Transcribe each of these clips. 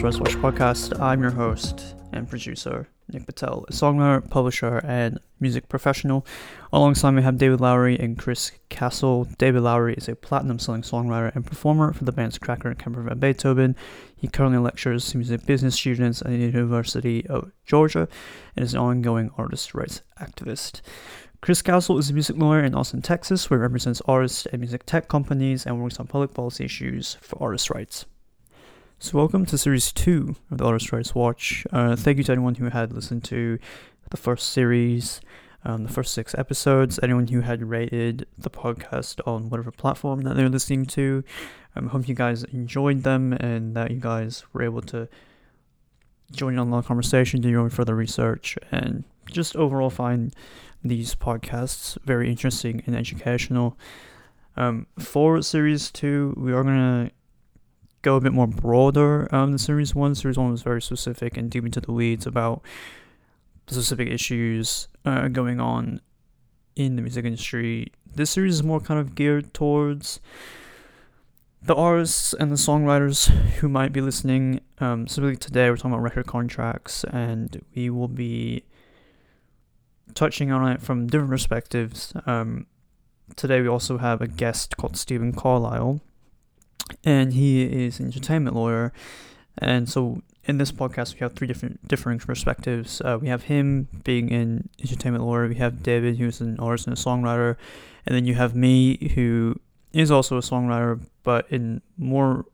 Watch podcast. I'm your host and producer, Nik Patel, a songwriter, publisher, and music professional. Alongside me, have David Lowery and Chris Castle. David Lowery is a platinum selling songwriter and performer for the bands Cracker and Camper Van Beethoven. He currently lectures music business students at the University of Georgia and is an ongoing artist rights activist. Chris Castle is a music lawyer in Austin, Texas, where he represents artists and music tech companies and works on public policy issues for artist rights. So, welcome to Series 2 of the Artist Rights Watch. Uh, thank you to anyone who had listened to the first series, um, the first six episodes, anyone who had rated the podcast on whatever platform that they're listening to. I um, hope you guys enjoyed them and that you guys were able to join in on the conversation, do your own further research, and just overall find these podcasts very interesting and educational. Um, for Series 2, we are going to go a bit more broader um, than Series 1. Series 1 was very specific and deep into the weeds about the specific issues uh, going on in the music industry. This series is more kind of geared towards the artists and the songwriters who might be listening. Um, specifically today, we're talking about record contracts, and we will be touching on it from different perspectives. Um, today, we also have a guest called Stephen Carlisle, and he is an entertainment lawyer. And so in this podcast, we have three different differing perspectives. Uh, we have him being an entertainment lawyer. We have David, who's an artist and a songwriter, and then you have me, who is also a songwriter, but in more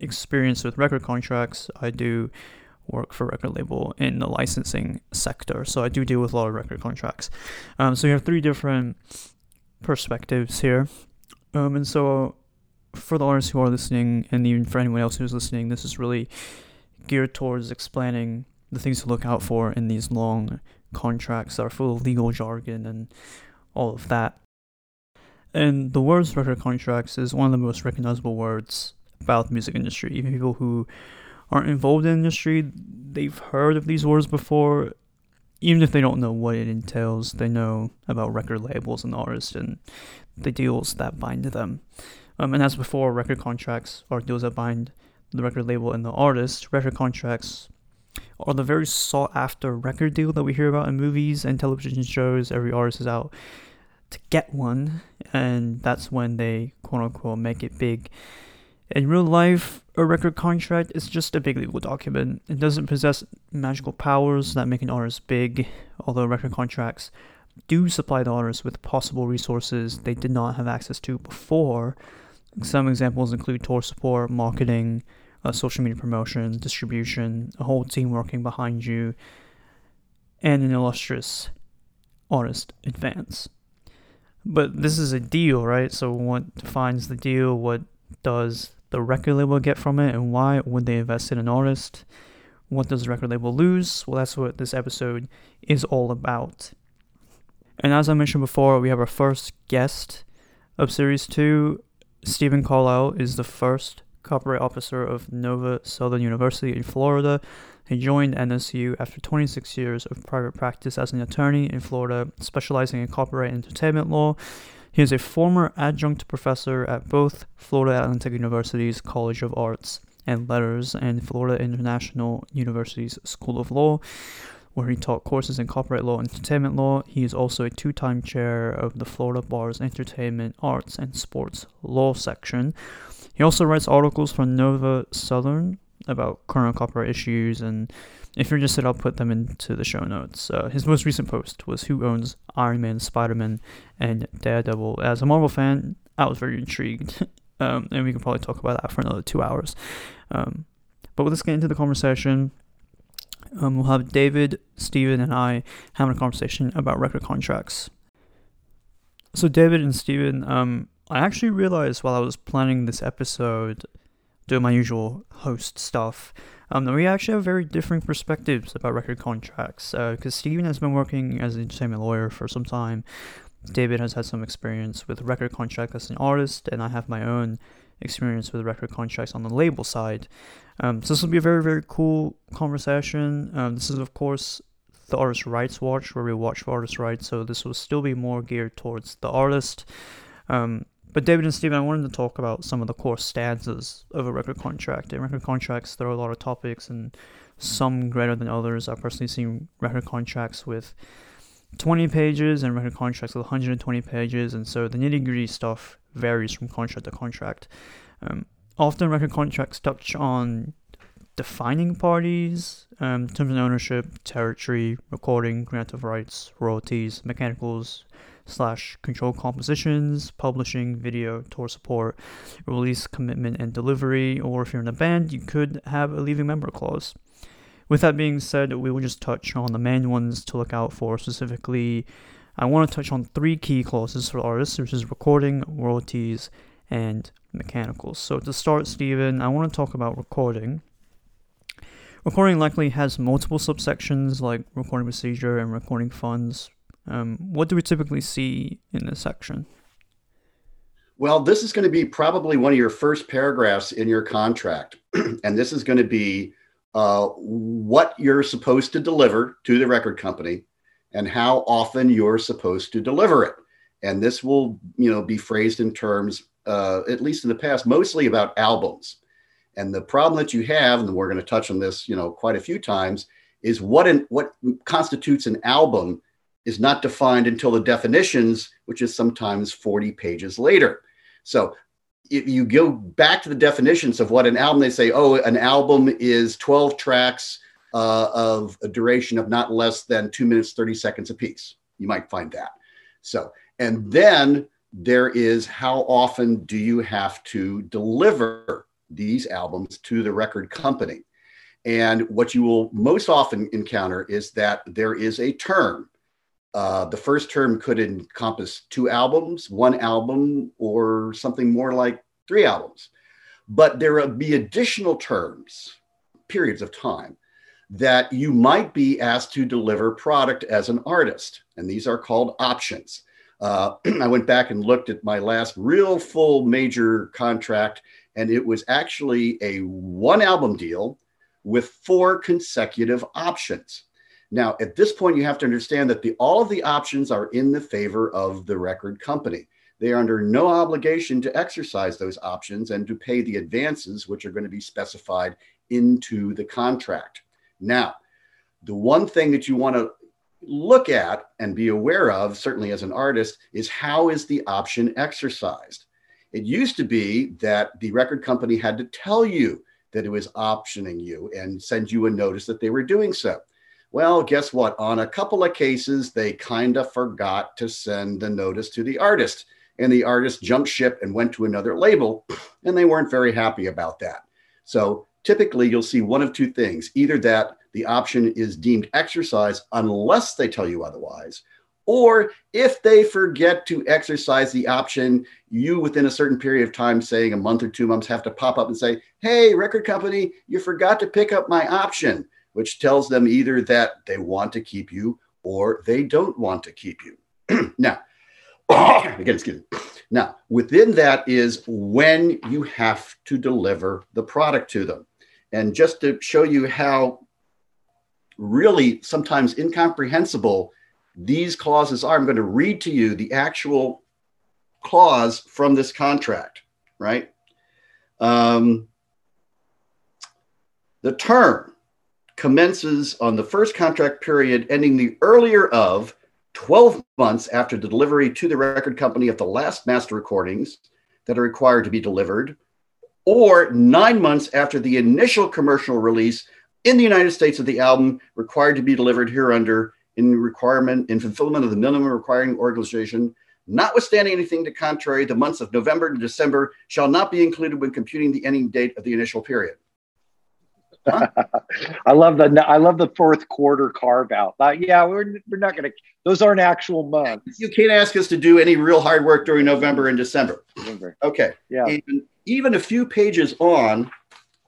experience with record contracts. I do work for record label in the licensing sector, so I do deal with a lot of record contracts. Um, so you have three different perspectives here, um, and so for the artists who are listening, and even for anyone else who's listening, this is really geared towards explaining the things to look out for in these long contracts that are full of legal jargon and all of that. And the words record contracts is one of the most recognizable words about the music industry. Even people who aren't involved in the industry, they've heard of these words before. Even if they don't know what it entails, they know about record labels and artists and the deals that bind to them. Um, and as before, record contracts are deals that bind the record label and the artist. Record contracts are the very sought after record deal that we hear about in movies and television shows. Every artist is out to get one, and that's when they quote unquote make it big. In real life, a record contract is just a big legal document. It doesn't possess magical powers that make an artist big, although record contracts do supply the artist with possible resources they did not have access to before some examples include tour support, marketing, uh, social media promotion, distribution, a whole team working behind you, and an illustrious artist advance. But this is a deal, right? So, what defines the deal? What does the record label get from it? And why would they invest in an artist? What does the record label lose? Well, that's what this episode is all about. And as I mentioned before, we have our first guest of Series 2, Stephen Carlisle is the first copyright officer of Nova Southern University in Florida. He joined NSU after 26 years of private practice as an attorney in Florida, specializing in copyright and entertainment law. He is a former adjunct professor at both Florida Atlantic University's College of Arts and Letters and Florida International University's School of Law where he taught courses in copyright law and entertainment law. He is also a two time chair of the Florida Bar's Entertainment, Arts, and Sports Law section. He also writes articles for Nova Southern about current copyright issues, and if you're interested, I'll put them into the show notes. Uh, his most recent post was Who Owns Iron Man, Spider Man, and Daredevil. As a Marvel fan, I was very intrigued, um, and we can probably talk about that for another two hours. Um, but let's get into the conversation. Um, we'll have David, Stephen, and I having a conversation about record contracts. So, David and Stephen, um, I actually realized while I was planning this episode, doing my usual host stuff, um, that we actually have very different perspectives about record contracts. Because uh, Stephen has been working as an entertainment lawyer for some time. David has had some experience with record contracts as an artist, and I have my own experience with record contracts on the label side. Um, so this will be a very, very cool conversation. Um, this is, of course, the Artist Rights Watch, where we watch for artist rights. So this will still be more geared towards the artist. Um, but David and Stephen, I wanted to talk about some of the core stanzas of a record contract. In record contracts, there are a lot of topics, and some greater than others. I've personally seen record contracts with 20 pages and record contracts with 120 pages, and so the nitty gritty stuff varies from contract to contract. Um, often, record contracts touch on defining parties, um, terms of ownership, territory, recording, grant of rights, royalties, mechanicals, slash control compositions, publishing, video, tour support, release commitment and delivery, or if you're in a band, you could have a leaving member clause. With that being said, we will just touch on the main ones to look out for. Specifically, I want to touch on three key clauses for artists, which is recording, royalties, and mechanicals. So to start, Stephen, I want to talk about recording. Recording likely has multiple subsections like recording procedure and recording funds, um, what do we typically see in this section? Well, this is going to be probably one of your first paragraphs in your contract. and this is going to be uh, what you're supposed to deliver to the record company and how often you're supposed to deliver it. And this will, you know, be phrased in terms, uh, at least in the past, mostly about albums. And the problem that you have, and we're going to touch on this, you know, quite a few times, is what in, what constitutes an album is not defined until the definitions, which is sometimes 40 pages later. So if you go back to the definitions of what an album, they say, oh, an album is 12 tracks uh, of a duration of not less than two minutes, 30 seconds apiece. You might find that. So, and then there is how often do you have to deliver these albums to the record company? And what you will most often encounter is that there is a term uh, the first term could encompass two albums, one album, or something more like three albums. But there will be additional terms, periods of time, that you might be asked to deliver product as an artist. And these are called options. Uh, I went back and looked at my last real full major contract, and it was actually a one album deal with four consecutive options. Now, at this point, you have to understand that the, all of the options are in the favor of the record company. They are under no obligation to exercise those options and to pay the advances, which are going to be specified into the contract. Now, the one thing that you want to look at and be aware of, certainly as an artist, is how is the option exercised? It used to be that the record company had to tell you that it was optioning you and send you a notice that they were doing so. Well, guess what? On a couple of cases, they kind of forgot to send the notice to the artist, and the artist jumped ship and went to another label, and they weren't very happy about that. So typically, you'll see one of two things either that the option is deemed exercise unless they tell you otherwise, or if they forget to exercise the option, you within a certain period of time, saying a month or two months, have to pop up and say, Hey, record company, you forgot to pick up my option which tells them either that they want to keep you or they don't want to keep you. now, again, excuse me. Now, within that is when you have to deliver the product to them. And just to show you how really sometimes incomprehensible these clauses are, I'm going to read to you the actual clause from this contract, right? Um, the term commences on the first contract period ending the earlier of 12 months after the delivery to the record company of the last master recordings that are required to be delivered, or nine months after the initial commercial release in the United States of the album required to be delivered hereunder in requirement in fulfillment of the minimum requiring organization. Notwithstanding anything to contrary, the months of November to December shall not be included when computing the ending date of the initial period. I love the I love the fourth quarter carve out. Uh, yeah, we're we're not going to. Those aren't actual months. You can't ask us to do any real hard work during November and December. November. Okay. Yeah. And even a few pages on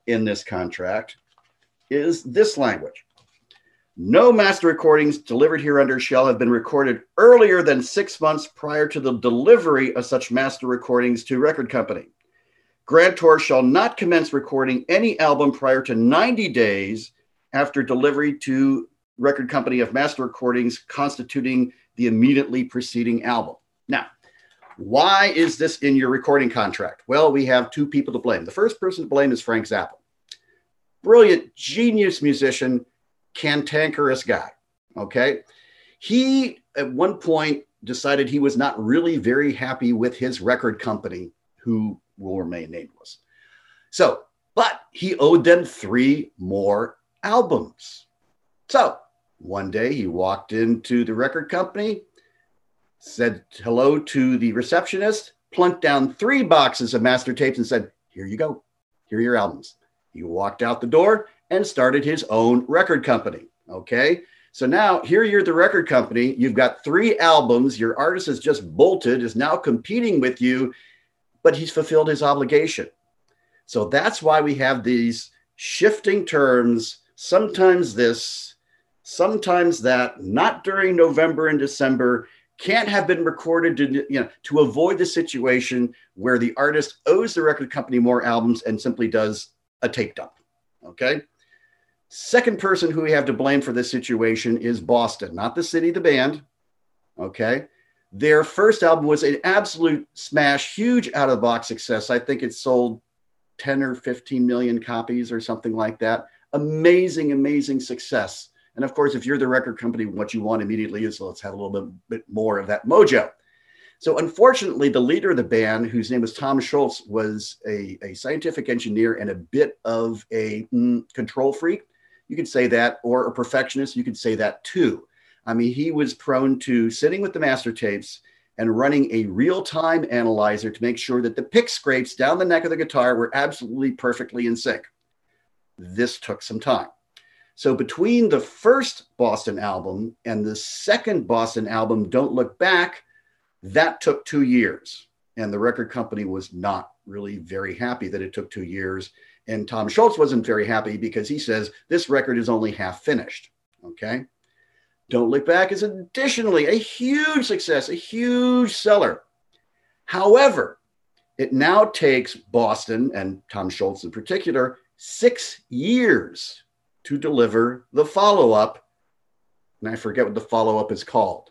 in this contract is this language. No master recordings delivered hereunder shall have been recorded earlier than six months prior to the delivery of such master recordings to record company. Grantor shall not commence recording any album prior to 90 days after delivery to record company of master recordings constituting the immediately preceding album. Now, Why is this in your recording contract? Well, we have two people to blame. The first person to blame is Frank Zappa. Brilliant, genius musician, cantankerous guy. Okay. He, at one point, decided he was not really very happy with his record company, who will remain nameless. So, but he owed them three more albums. So, one day he walked into the record company, said hello to the receptionist, plunked down three boxes of master tapes, and said, Here you go. Here are your albums. He walked out the door and started his own record company. Okay. So now here you're the record company. You've got three albums. Your artist has just bolted, is now competing with you, but he's fulfilled his obligation. So that's why we have these shifting terms, sometimes this, sometimes that, not during November and December, can't have been recorded to, you know, to avoid the situation where the artist owes the record company more albums and simply does a take dump. Okay. Second person who we have to blame for this situation is Boston, not the city, the band. Okay. Their first album was an absolute smash, huge out of the box success. I think it sold 10 or 15 million copies or something like that. Amazing, amazing success. And of course, if you're the record company, what you want immediately is let's have a little bit, bit more of that mojo. So, unfortunately, the leader of the band, whose name was Tom Scholz, was a, a scientific engineer and a bit of a mm, control freak. You could say that, or a perfectionist. You could say that too. I mean, he was prone to sitting with the master tapes and running a real time analyzer to make sure that the pick scrapes down the neck of the guitar were absolutely perfectly in sync. This took some time. So, between the first Boston album and the second Boston album, Don't Look Back, that took two years. And the record company was not really very happy that it took two years. And Tom Scholz wasn't very happy because he says this record is only half finished. Okay. Don't Look Back is additionally a huge success, a huge seller. However, it now takes Boston and Tom Scholz in particular six years to deliver the follow up. And I forget what the follow up is called.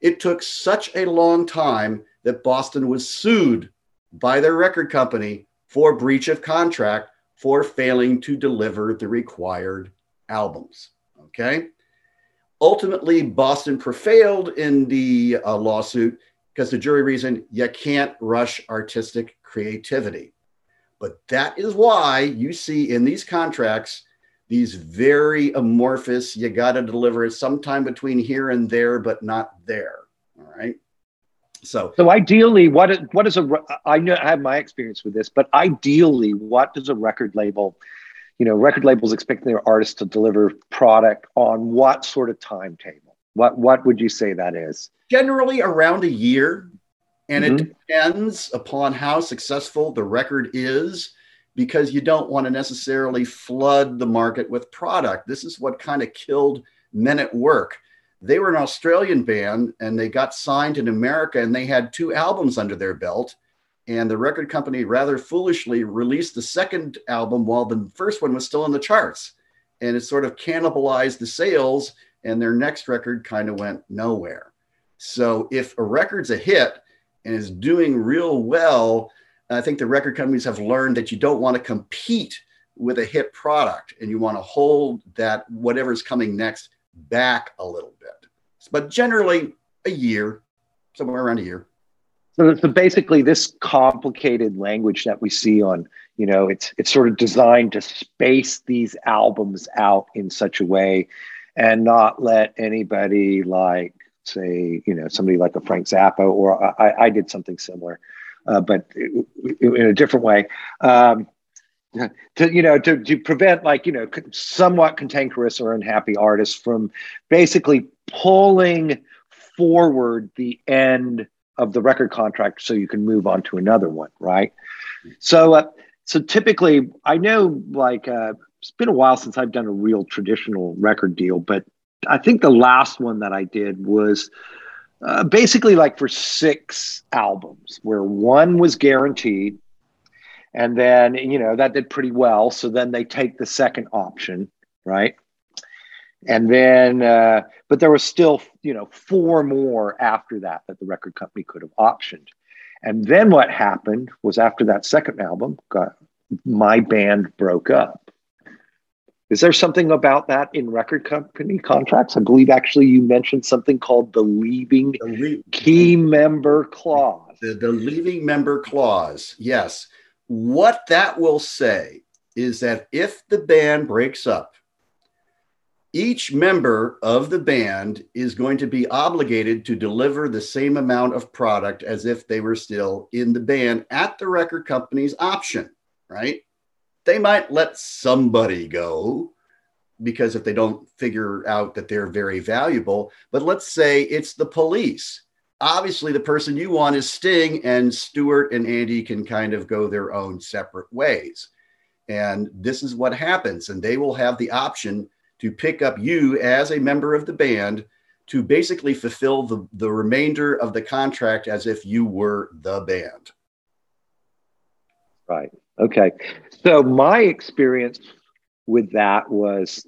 It took such a long time that Boston was sued by their record company for breach of contract for failing to deliver the required albums. Okay. Ultimately, Boston prevailed in the uh, lawsuit because the jury reasoned you can't rush artistic creativity. But that is why you see in these contracts these very amorphous, you got to deliver it sometime between here and there, but not there. All right. So, so ideally, what what is a I know I have my experience with this, but ideally, what does a record label, you know, record labels expect their artists to deliver product on what sort of timetable? What what would you say that is? Generally, around a year, and mm-hmm. it depends upon how successful the record is, because you don't want to necessarily flood the market with product. This is what kind of killed Men at Work they were an Australian band and they got signed in America and they had two albums under their belt. And the record company rather foolishly released the second album while the first one was still in the charts. And it sort of cannibalized the sales, and their next record kind of went nowhere. So if a record's a hit and is doing real well, I think the record companies have learned that you don't want to compete with a hit product and you want to hold that whatever's coming next back a little bit, but generally a year, somewhere around a year. So, so basically, this complicated language that we see on, you know, it's it's sort of designed to space these albums out in such a way, and not let anybody like, say, you know, somebody like a Frank Zappa or I, I did something similar, uh, but in a different way. Um, to you know to, to prevent like you know somewhat cantankerous or unhappy artists from basically pulling forward the end of the record contract so you can move on to another one right so uh, so typically i know like uh, it's been a while since i've done a real traditional record deal but i think the last one that i did was uh, basically like for six albums where one was guaranteed and then you know that did pretty well so then they take the second option right and then uh, but there was still you know four more after that that the record company could have optioned And then what happened was after that second album, got, my band broke up. Is there something about that in record company contracts? I believe actually you mentioned something called the leaving the le- key member clause. The, the leaving member clause, yes. What that will say is that if the band breaks up, each member of the band is going to be obligated to deliver the same amount of product as if they were still in the band at the record company's option, right? They might let somebody go because if they don't figure out that they're very valuable, but let's say it's the police. Obviously, the person you want is Sting, and Stuart and Andy can kind of go their own separate ways. And this is what happens. And they will have the option to pick up you as a member of the band to basically fulfill the, the remainder of the contract as if you were the band. Right. Okay. So my experience with that was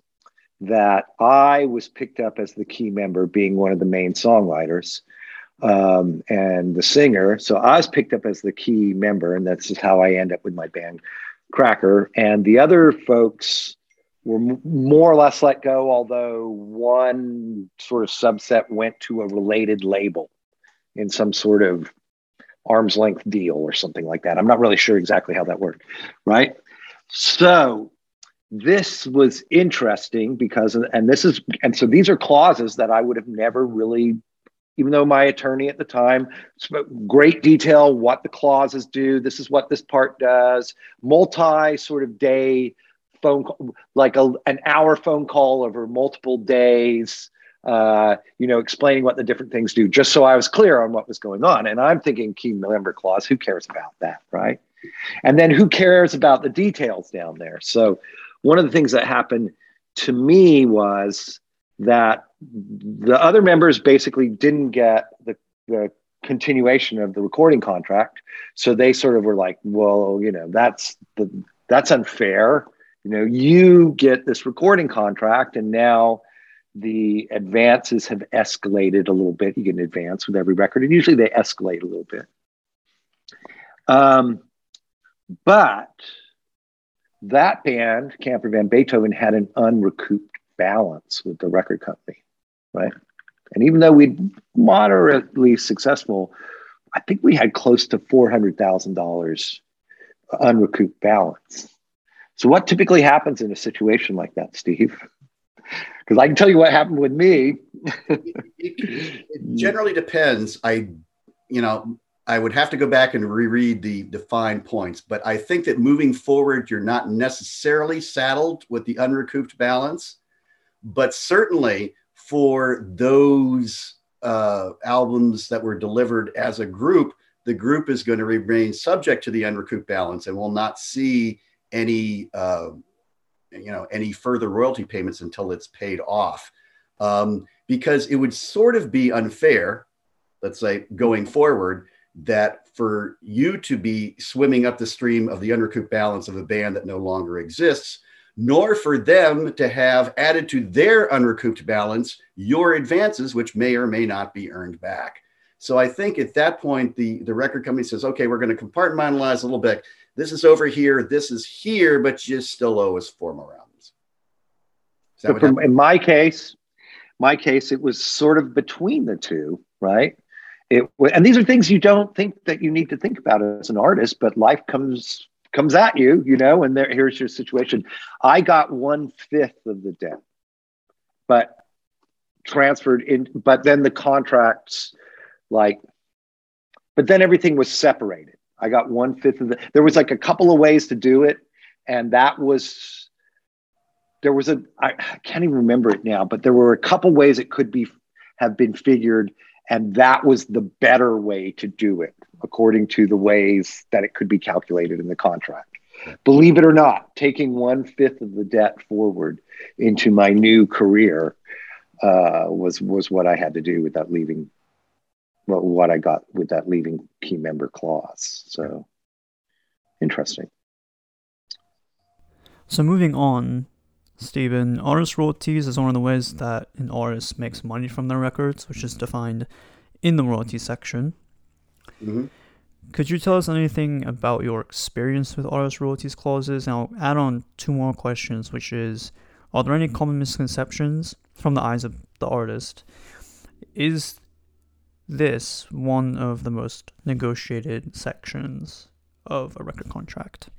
that I was picked up as the key member, being one of the main songwriters um, and the singer. So I was picked up as the key member, and that's just how I end up with my band Cracker. And the other folks were more or less let go, although one sort of subset went to a related label in some sort of arm's length deal or something like that. I'm not really sure exactly how that worked, right? So this was interesting because, and this is, and so these are clauses that I would have never really, even though my attorney at the time spoke great detail what the clauses do. This is what this part does. Multi sort of day phone call, like a, an hour phone call over multiple days, uh, you know, explaining what the different things do, just so I was clear on what was going on. And I'm thinking key member clause, who cares about that, right? And then who cares about the details down there? So one of the things that happened to me was that the other members basically didn't get the, the continuation of the recording contract. So they sort of were like, well, you know, that's the that's unfair you know you get this recording contract and now the advances have escalated a little bit. You get an advance with every record and usually they escalate a little bit. Um, but that band camper van beethoven had an unrecouped balance with the record company right? And even though we'd moderately successful i think we had close to $400000 unrecouped balance. So, what typically happens in a situation like that, Steve? Because I can tell you what happened with me. it, it, generally depends. I, you know, I would have to go back and reread the defined points, but I think that moving forward, you're not necessarily saddled with the unrecouped balance, but certainly for those uh, albums that were delivered as a group, the group is going to remain subject to the unrecouped balance and will not see any uh, you know any further royalty payments until it's paid off. Um, because it would sort of be unfair let's say going forward that for you to be swimming up the stream of the unrecouped balance of a band that no longer exists nor for them to have added to their unrecouped balance your advances which may or may not be earned back. So i think at that point the, the record company says okay we're going to compartmentalize a little bit this is over here, this is here, but you still owe us four more albums. So from, in my case, my case, it was sort of between the two, right? It and these are things you don't think that you need to think about as an artist, but life comes comes at you, you know, and there here's your situation. I got one fifth of the debt, but transferred in, but then the contracts, like, but then everything was separated. I got one fifth of the. There was like a couple of ways to do it, and that was there was a I, I can't even remember it now, but there were a couple ways it could be have been figured, and that was the better way to do it according to the ways that it could be calculated in the contract. Believe it or not, taking one fifth of the debt forward into my new career uh, was was what I had to do without leaving what, what I got with that leaving key member clause. So interesting. So moving on, Stephen, artist royalties is one of the ways that an artist makes money from their records, which is defined in the royalty section. Mm-hmm. could you tell us anything about your experience with artist royalties clauses? And I'll add on two more questions, which is Are there any common misconceptions from the eyes of the artist? Is this one of the most negotiated sections of a record contract?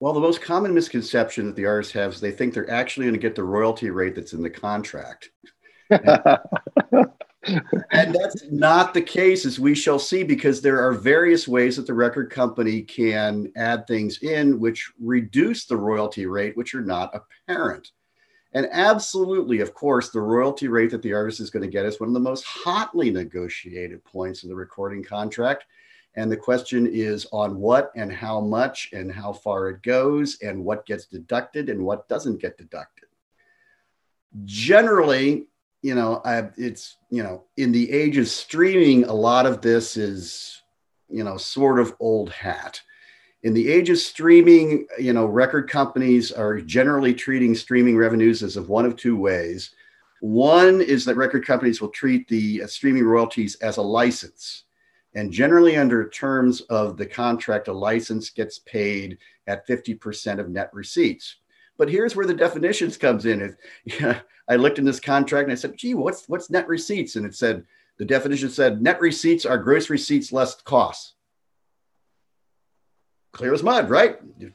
Well, the most common misconception that the artists have is they think they're actually going to get the royalty rate that's in the contract. and that's not the case, as we shall see, because there are various ways that the record company can add things in which reduce the royalty rate, which are not apparent. And absolutely, of course, the royalty rate that the artist is going to get is one of the most hotly negotiated points in the recording contract. And the question is on what and how much and how far it goes and what gets deducted and what doesn't get deducted. Generally, you know, I, it's, you know, in the age of streaming, a lot of this is, you know, sort of old hat. In the age of streaming, you know, record companies are generally treating streaming revenues as of one of two ways. One is that record companies will treat the uh, streaming royalties as a license. And generally, under terms of the contract, a license gets paid at 50% of net receipts. But here's where the definitions comes in. If I looked in this contract and I said, "Gee, what's what's net receipts?" And it said the definition said net receipts are gross receipts less costs. Clear as mud, right? You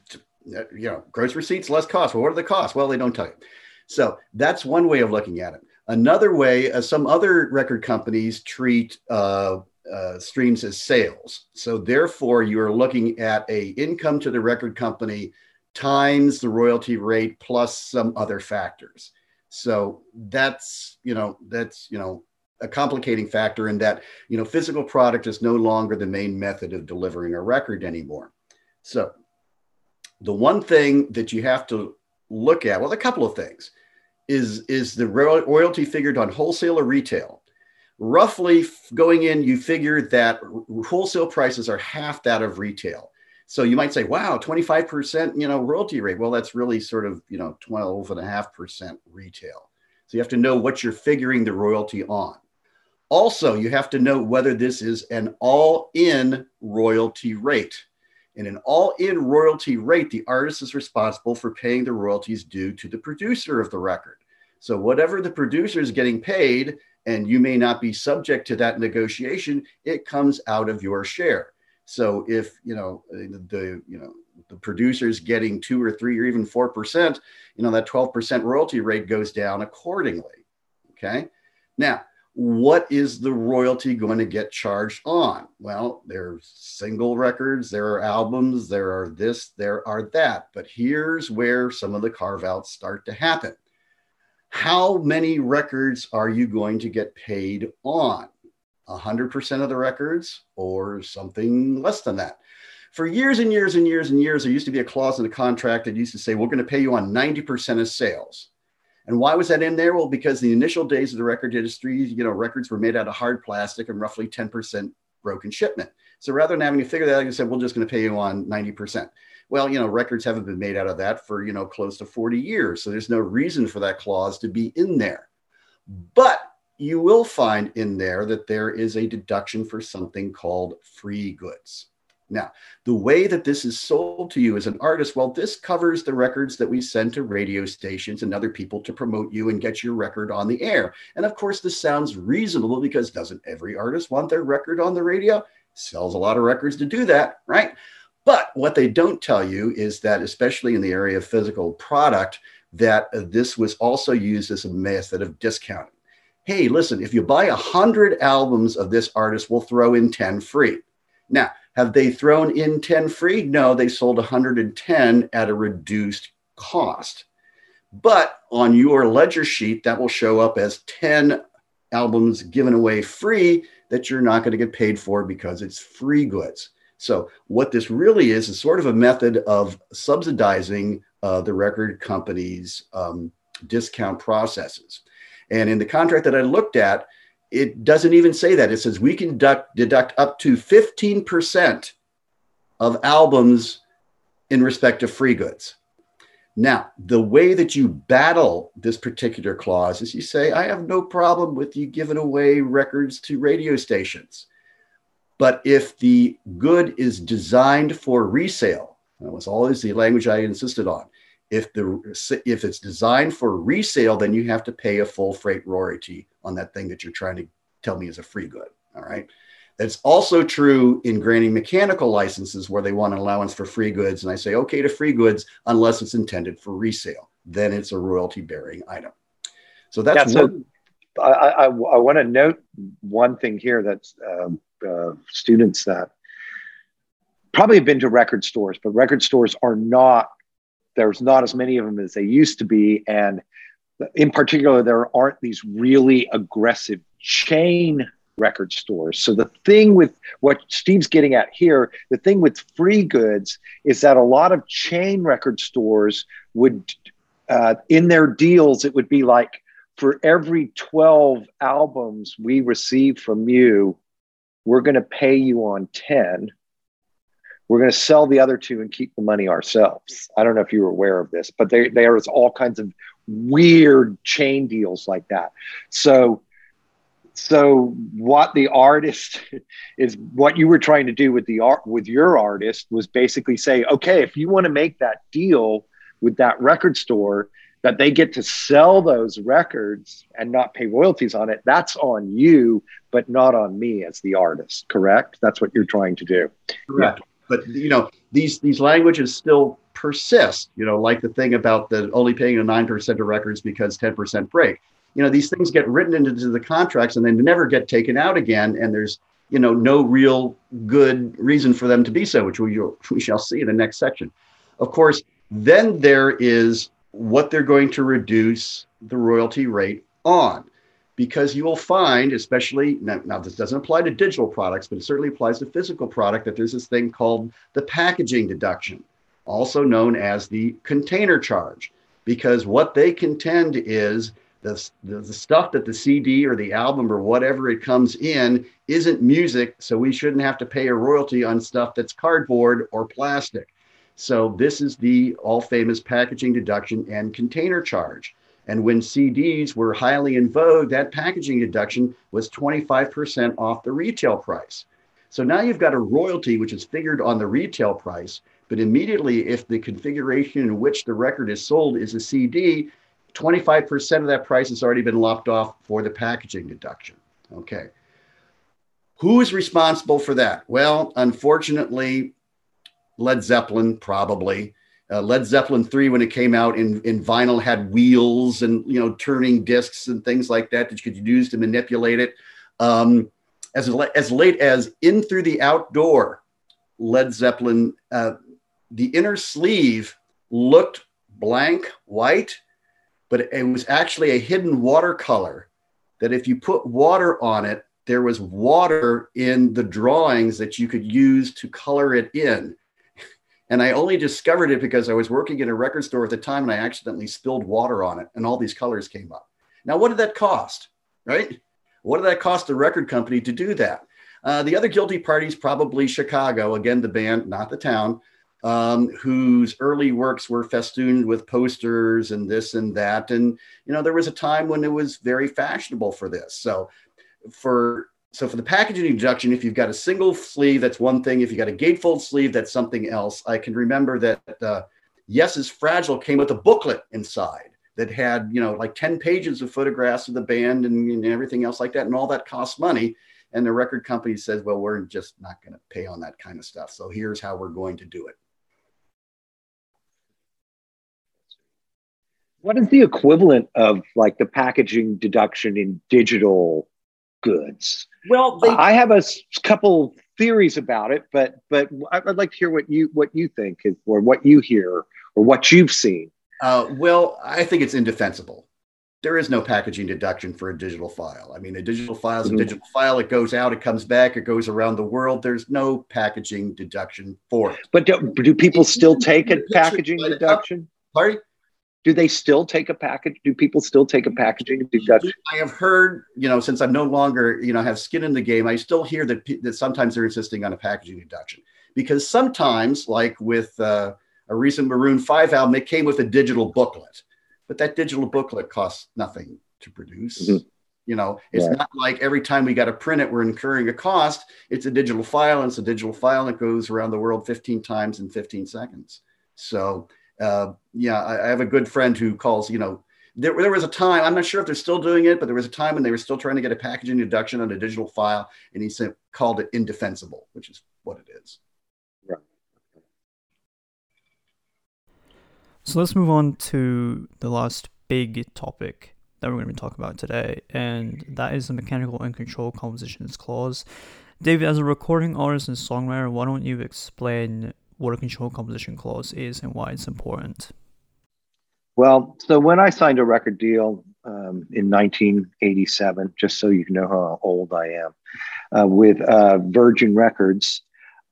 know, gross receipts less costs. Well, what are the costs? Well, they don't tell you. So that's one way of looking at it. Another way, uh, some other record companies treat uh, uh, streams as sales. So therefore, you are looking at a income to the record company times the royalty rate plus some other factors. So that's, you know, that's, you know, a complicating factor in that, you know, physical product is no longer the main method of delivering a record anymore. So the one thing that you have to look at, well, a couple of things is, is the royalty figured on wholesale or retail? Roughly going in, you figure that wholesale prices are half that of retail. So you might say, wow, 25%, you know, royalty rate. Well, that's really sort of, you know, 12.5% retail. So you have to know what you're figuring the royalty on. Also, you have to know whether this is an all in royalty rate. In an all in royalty rate, the artist is responsible for paying the royalties due to the producer of the record. So, whatever the producer is getting paid, and you may not be subject to that negotiation, it comes out of your share. So if you know the you know the producers getting two or three or even four percent, you know that twelve percent royalty rate goes down accordingly. Okay. Now, what is the royalty going to get charged on? Well, there are single records, there are albums, there are this, there are that. But here's where some of the carve outs start to happen. How many records are you going to get paid on? 100% of the records or something less than that. For years and years and years and years, there used to be a clause in the contract that used to say, we're going to pay you on 90% of sales. And why was that in there? Well, because the initial days of the record industry, you know, records were made out of hard plastic and roughly 10% broken shipment. So rather than having to figure that out, you said, we're just going to pay you on 90%. Well, you know, records haven't been made out of that for, you know, close to 40 years. So there's no reason for that clause to be in there. But you will find in there that there is a deduction for something called free goods. Now, the way that this is sold to you as an artist, well, this covers the records that we send to radio stations and other people to promote you and get your record on the air. And of course, this sounds reasonable because doesn't every artist want their record on the radio? Sells a lot of records to do that, right? But what they don't tell you is that, especially in the area of physical product, that this was also used as a method of discounting hey, listen, if you buy 100 albums of this artist, we'll throw in 10 free. Now, have they thrown in 10 free? No, they sold 110 at a reduced cost. But on your ledger sheet, that will show up as 10 albums given away free that you're not going to get paid for because it's free goods. So, what this really is is sort of a method of subsidizing uh, the record company's um, discount processes. And in the contract that I looked at, it doesn't even say that. It says we can deduct, deduct up to 15% of albums in respect to free goods. Now, the way that you battle this particular clause is you say, I have no problem with you giving away records to radio stations. But if the good is designed for resale, that was always the language I insisted on. If the if it's designed for resale, then you have to pay a full freight royalty on that thing that you're trying to tell me is a free good. All right. That's also true in granting mechanical licenses where they want an allowance for free goods. And I say, okay to free goods unless it's intended for resale. Then it's a royalty bearing item. So that's yeah, so I, I, I want to note one thing here that um, uh, students that probably have been to record stores, but record stores are not, there's not as many of them as they used to be. And in particular, there aren't these really aggressive chain record stores. So the thing with what Steve's getting at here, the thing with free goods is that a lot of chain record stores would, uh, in their deals, it would be like for every 12 albums we receive from you, we're going to pay you on 10. We're going to sell the other two and keep the money ourselves. I don't know if you were aware of this, but there, there's all kinds of weird chain deals like that. So so what the artist is what you were trying to do with the art with your artist was basically say okay if you want to make that deal with that record store that they get to sell those records and not pay royalties on it that's on you but not on me as the artist correct that's what you're trying to do correct yeah. But you know these these languages still persist you know like the thing about the only paying a 9% of records because 10% break. You know these things get written into the contracts and they never get taken out again and there's you know no real good reason for them to be so which we, we shall see in the next section. Of course then there is what they're going to reduce the royalty rate on because you will find especially now, now, this doesn't apply to digital products but it certainly applies to physical product that there's this thing called the packaging deduction also known as the container charge because what they contend is the, the, the stuff that the CD or the album or whatever it comes in isn't music, so we shouldn't have to pay a royalty on stuff that's cardboard or plastic. So this is the all famous packaging deduction and container charge. And when CDs were highly in vogue, that packaging deduction was 25% off the retail price. So now you've got a royalty which is figured on the retail price, but immediately if the configuration in which the record is sold is a CD, 25% of that price has already been lopped off for the packaging deduction. Okay. Who is responsible for that? Well, unfortunately, Led Zeppelin probably. Uh, Led Zeppelin 3, when it came out in, in vinyl, had wheels and you know turning discs and things like that that you could use to manipulate it. Um, as, as late as In Through the Outdoor, Led Zeppelin, uh, the inner sleeve looked blank white but it was actually a hidden watercolor that if you put water on it, there was water in the drawings that you could use to color it in. And I only discovered it because I was working in a record store at the time and I accidentally spilled water on it and all these colors came up. Now, what did that cost? Right? What did that cost the record company to do that? Uh, the other guilty parties, probably Chicago, again, the band, not the town, um, whose early works were festooned with posters and this and that. And you know, there was a time when it was very fashionable for this. So for so for the packaging deduction, if you've got a single sleeve, that's one thing. If you got a gatefold sleeve, that's something else. I can remember that uh, Yes is Fragile came with a booklet inside that had you know like 10 pages of photographs of the band and, and everything else like that and all that costs money and the record company says well we're just not going to pay on that kind of stuff so here's how we're going to do it What is the equivalent of like the packaging deduction in digital goods? Well, they, I have a couple theories about it, but but I'd like to hear what you what you think or what you hear or what you've seen. Uh, well, I think it's indefensible. There is no packaging deduction for a digital file. I mean, a digital file is a mm-hmm. digital file. It goes out, it comes back, it goes around the world. There's no packaging deduction for it. But do, do people still take a packaging deduction? Sorry? Do they still take a package? Do people still take a packaging deduction? I have heard, you know, since I'm no longer, you know, have skin in the game, I still hear that that sometimes they're insisting on a packaging deduction because sometimes, like with uh, a recent Maroon Five album, it came with a digital booklet, but that digital booklet costs nothing to produce. Mm-hmm. You know, it's not like every time we got to print it, we're incurring a cost. It's a digital file, and it's a digital file that goes around the world 15 times in 15 seconds. So, uh, yeah, I, I, have a good friend who calls, you know, there, there was a time, I'm not sure if they're still doing it, but there was a time when they were still trying to get a packaging deduction on a digital file, and he said, called it indefensible, which is what it is. Right. So let's move on to the last big topic that we're going to be talking about today, and that is the mechanical and control compositions clause. David, as a recording artist and songwriter, why don't you explain what a control composition clause is and why it's important? Well, so when I signed a record deal um, in 1987, just so you know how old I am, uh, with uh, Virgin Records,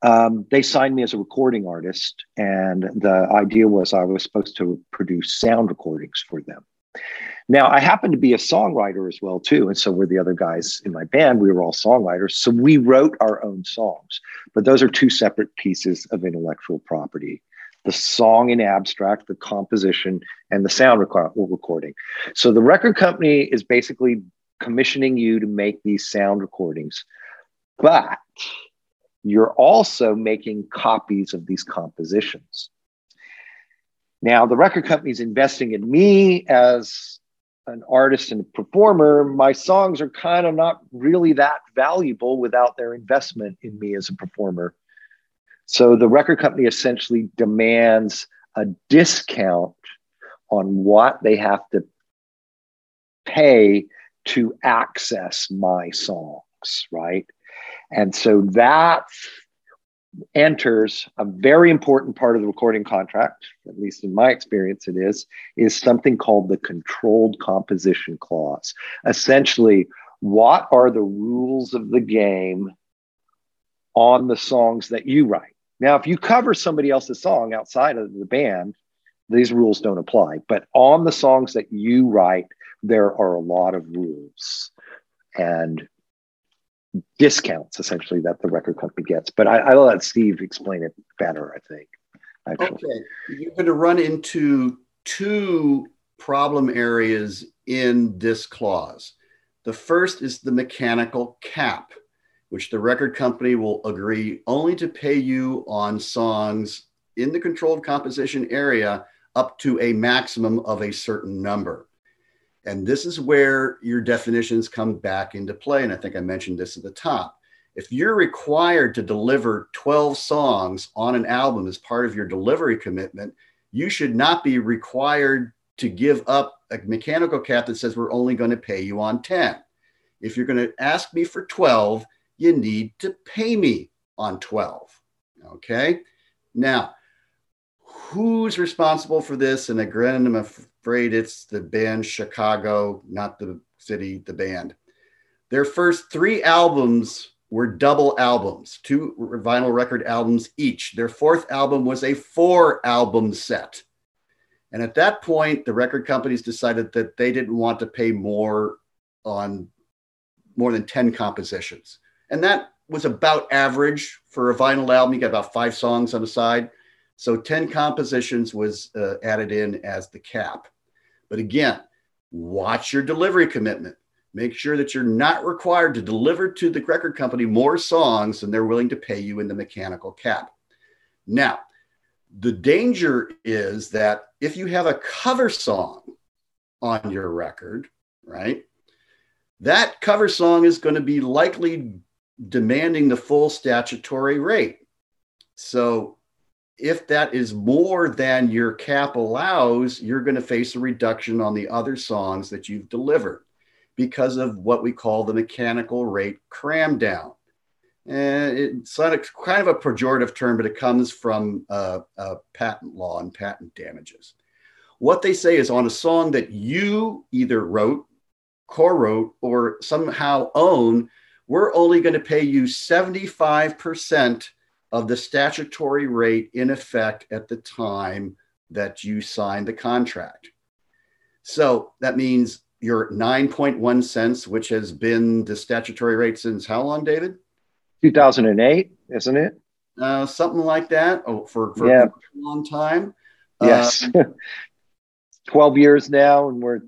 um, they signed me as a recording artist, and the idea was I was supposed to produce sound recordings for them. Now, I happen to be a songwriter as well too, and so were the other guys in my band. We were all songwriters, so we wrote our own songs. But those are two separate pieces of intellectual property: the song in abstract, the composition, and the sound recording. So the record company is basically commissioning you to make these sound recordings, but you're also making copies of these compositions. Now, the record company is investing in me as an artist and a performer, my songs are kind of not really that valuable without their investment in me as a performer. So the record company essentially demands a discount on what they have to pay to access my songs, right? And so that enters a very important part of the recording contract, at least in my experience, it is, is something called the controlled composition clause. Essentially, what are the rules of the game on the songs that you write? Now, if you cover somebody else's song outside of the band, these rules don't apply. But on the songs that you write, there are a lot of rules. And discounts essentially that the record company gets. But I, I'll let Steve explain it better, I think. Actually. Okay. You're going to run into two problem areas in this clause. The first is the mechanical cap, which the record company will agree only to pay you on songs in the controlled composition area up to a maximum of a certain number. And this is where your definitions come back into play. And I think I mentioned this at the top. If you're required to deliver 12 songs on an album as part of your delivery commitment, you should not be required to give up a mechanical cap that says we're only going to pay you on 10. If you're going to ask me for 12, you need to pay me on 12. Okay. Now, who's responsible for this? And again, I'm afraid it's the band Chicago, not the city, the band. Their first three albums were double albums, two vinyl record albums each. Their fourth album was a four album set. And at that point, the record companies decided that they didn't want to pay more on more than 10 compositions. And that was about average for a vinyl album. You got about five songs on the side. So 10 compositions was uh, added in as the cap. But again, watch your delivery commitment. Make sure that you're not required to deliver to the record company more songs than they're willing to pay you in the mechanical cap. Now, the danger is that if you have a cover song on your record, right, that cover song is going to be likely demanding the full statutory rate. So if that is more than your cap allows, you're going to face a reduction on the other songs that you've delivered because of what we call the mechanical rate cram down. And it's kind of a pejorative term, but it comes from uh, uh, patent law and patent damages. What they say is on a song that you either wrote, co wrote, or somehow own, we're only going to pay you 75% of the statutory rate in effect at the time that you signed the contract. So that means your 9.1 cents, which has been the statutory rate since how long, David? 2008, isn't it? Uh, something like that. Oh, for, for yeah. a long time. Yes. Uh, 12 years now, and we're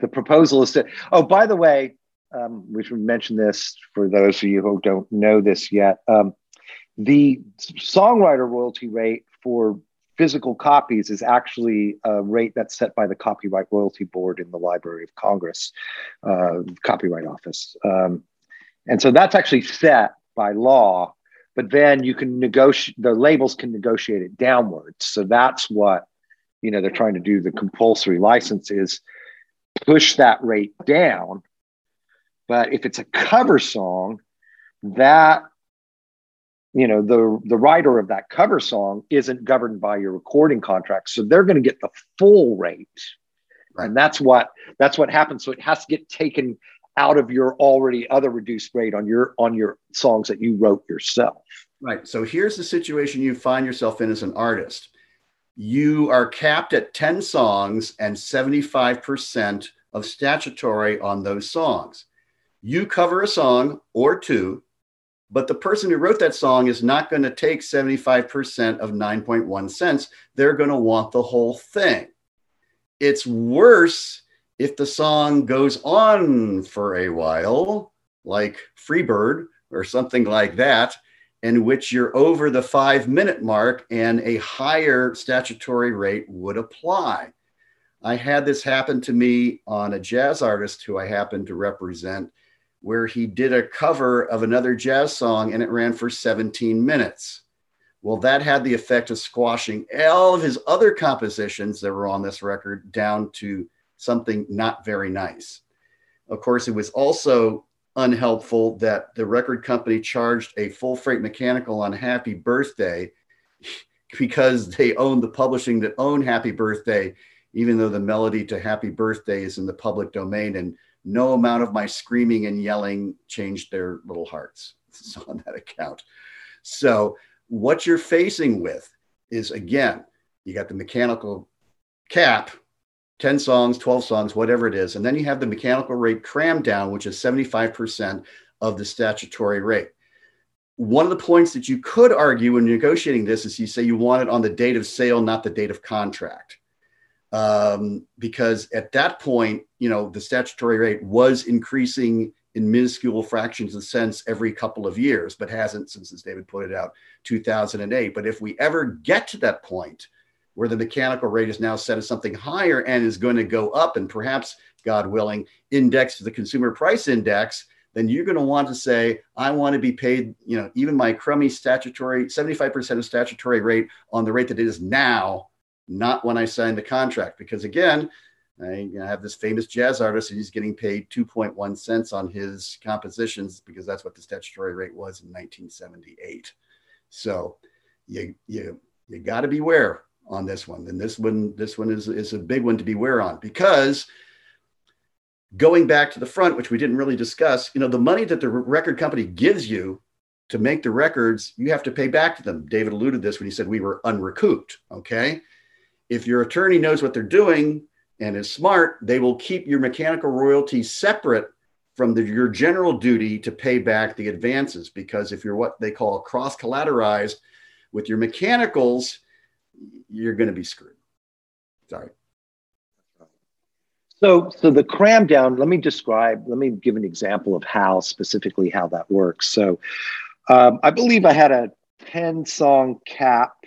the proposal is to. Oh, by the way, um, we should mention this for those of you who don't know this yet. Um, the songwriter royalty rate for physical copies is actually a rate that's set by the Copyright Royalty Board in the Library of Congress, uh, Copyright Office. Um, and so that's actually set by law, but then you can negotiate, the labels can negotiate it downwards. So that's what, you know, they're trying to do. The compulsory license is push that rate down. But if it's a cover song, that you know the the writer of that cover song isn't governed by your recording contract so they're going to get the full rate. Right. and that's what that's what happens so it has to get taken out of your already other reduced rate on your on your songs that you wrote yourself. Right so here's the situation you find yourself in as an artist. You are capped at 10 songs and 75% of statutory on those songs. You cover a song or two but the person who wrote that song is not going to take 75% of 9.1 cents. They're going to want the whole thing. It's worse if the song goes on for a while, like Freebird or something like that, in which you're over the five minute mark and a higher statutory rate would apply. I had this happen to me on a jazz artist who I happened to represent where he did a cover of another jazz song and it ran for 17 minutes. Well, that had the effect of squashing all of his other compositions that were on this record down to something not very nice. Of course, it was also unhelpful that the record company charged a full freight mechanical on Happy Birthday because they owned the publishing that owned Happy Birthday, even though the melody to Happy Birthday is in the public domain and no amount of my screaming and yelling changed their little hearts so on that account. So what you're facing with is again, you got the mechanical cap, 10 songs, 12 songs, whatever it is. And then you have the mechanical rate crammed down, which is 75% of the statutory rate. One of the points that you could argue when negotiating this is you say you want it on the date of sale, not the date of contract um, because at that point, you know, the statutory rate was increasing in minuscule fractions of cents every couple of years, but hasn't since, as David pointed out, 2008. But if we ever get to that point where the mechanical rate is now set as something higher and is going to go up and perhaps, God willing, index to the consumer price index, then you're going to want to say, I want to be paid, you know, even my crummy statutory 75% of statutory rate on the rate that it is now not when I signed the contract. Because again, I, I have this famous jazz artist and he's getting paid 2.1 cents on his compositions because that's what the statutory rate was in 1978. So you you you got to beware on this one. And this one this one is is a big one to beware on because going back to the front, which we didn't really discuss, you know, the money that the record company gives you to make the records, you have to pay back to them. David alluded to this when he said we were unrecouped. Okay if your attorney knows what they're doing and is smart, they will keep your mechanical royalties separate from the, your general duty to pay back the advances. Because if you're what they call cross collateralized with your mechanicals, you're going to be screwed. Sorry. So, so the cram down, let me describe, let me give an example of how specifically how that works. So, um, I believe I had a 10 song cap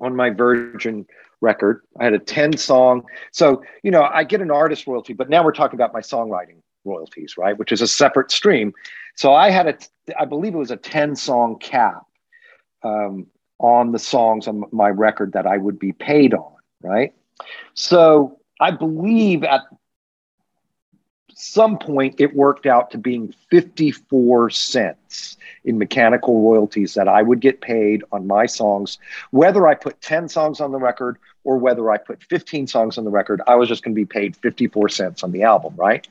on my Virgin record. I had a 10 song. So, you know, I get an artist royalty, but now we're talking about my songwriting royalties, right? Which is a separate stream. So I had a, I believe it was a 10 song cap um, on the songs on my record that I would be paid on, right? So I believe at some point it worked out to being 54 cents in mechanical royalties that I would get paid on my songs, whether I put 10 songs on the record or whether I put 15 songs on the record, I was just going to be paid 54 cents on the album, right?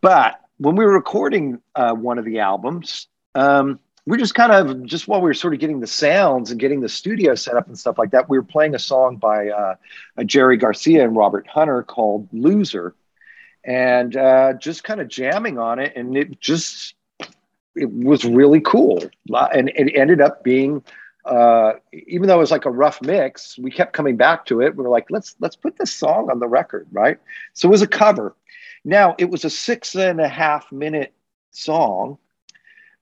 But when we were recording uh, one of the albums, um, we just kind of just while we were sort of getting the sounds and getting the studio set up and stuff like that, we were playing a song by uh, Jerry Garcia and Robert Hunter called "Loser," and uh, just kind of jamming on it, and it just it was really cool, and it ended up being uh, even though it was like a rough mix, we kept coming back to it. We were like, let's let's put this song on the record, right? So it was a cover. Now it was a six and a half minute song.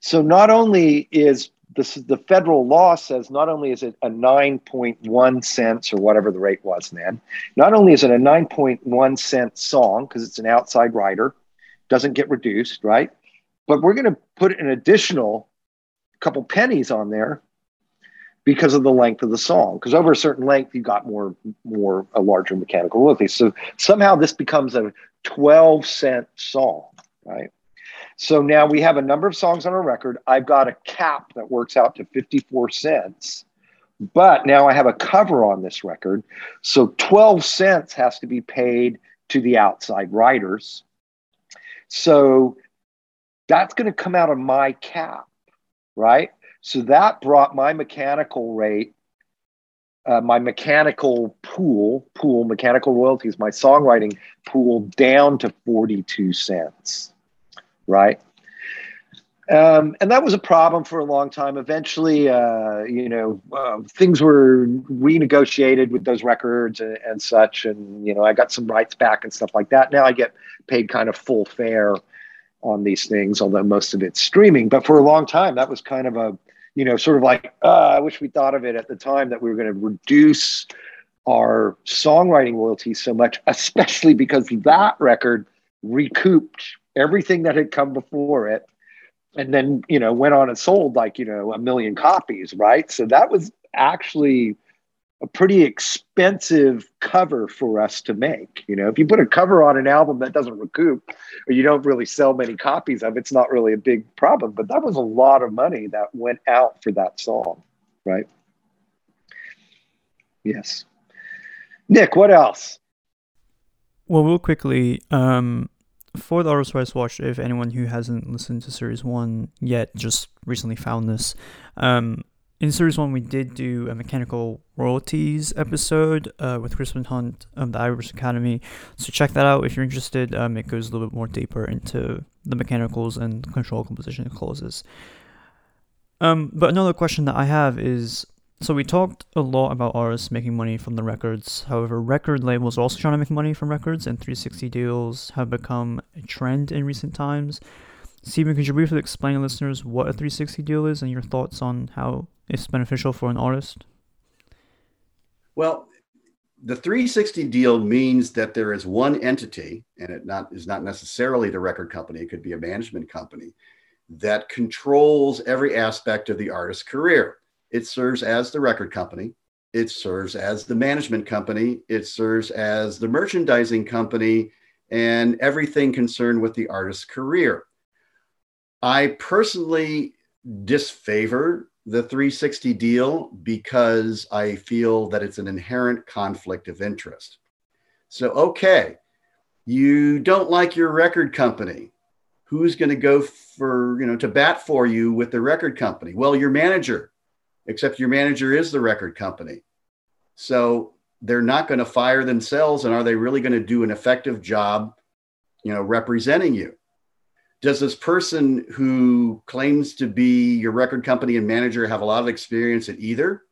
So not only is this the federal law says not only is it a 9.1 cents or whatever the rate was then, not only is it a 9.1 cent song because it's an outside writer, doesn't get reduced, right? But we're going to put an additional couple pennies on there because of the length of the song. Because over a certain length, you got more, more a larger mechanical royalty. So somehow this becomes a 12 cent song, right? So now we have a number of songs on our record. I've got a cap that works out to 54 cents. But now I have a cover on this record. So 12 cents has to be paid to the outside writers. So that's going to come out of my cap, right? So that brought my mechanical rate, uh, my mechanical pool, pool, mechanical royalties, my songwriting pool down to 42 cents, right? Um, and that was a problem for a long time. Eventually, uh, you know, uh, things were renegotiated with those records and, and, such, and you know, I got some rights back and stuff like that. Now I get paid kind of full fare on these things, although most of it's streaming. But for a long time, that was kind of a you know, sort of like, uh, I wish we thought of it at the time that we were going to reduce our songwriting royalties so much, especially because that record recouped everything that had come before it and then you know went on and sold like you know a million copies right so that was actually a pretty expensive cover for us to make. You know, if you put a cover on an album that doesn't recoup or you don't really sell many copies of, it's not really a big problem. But that was a lot of money that went out for that song, right? Yes. Nik, what else? Well, real quickly, um, for the Rights Watch, if anyone who hasn't listened to Series 1 yet just recently found this, um, in series one, we did do a mechanical royalties episode uh, with Crispin Hunt of the Ivors Academy. So check that out if you're interested. Um, it goes a little bit more deeper into the mechanicals and control composition clauses. Um, but another question that I have is so we talked a lot about artists making money from the records. However, record labels are also trying to make money from records, and 360 deals have become a trend in recent times. Stephen, could you briefly explain to listeners what a 360 deal is and your thoughts on how it's beneficial for an artist? Well, the 360 deal means that there is one entity, and it not is not necessarily the record company. It could be a management company that controls every aspect of the artist's career. It serves as the record company. It serves as the management company. It serves as the merchandising company and everything concerned with the artist's career. I personally disfavor the 360 deal because I feel that it's an inherent conflict of interest. So, okay, you don't like your record company. Who's going to go for, you know, to bat for you with the record company? Well, your manager, except your manager is the record company. So they're not going to fire themselves. And are they really going to do an effective job, you know, representing you? does this person who claims to be your record company and manager have a lot of experience at either?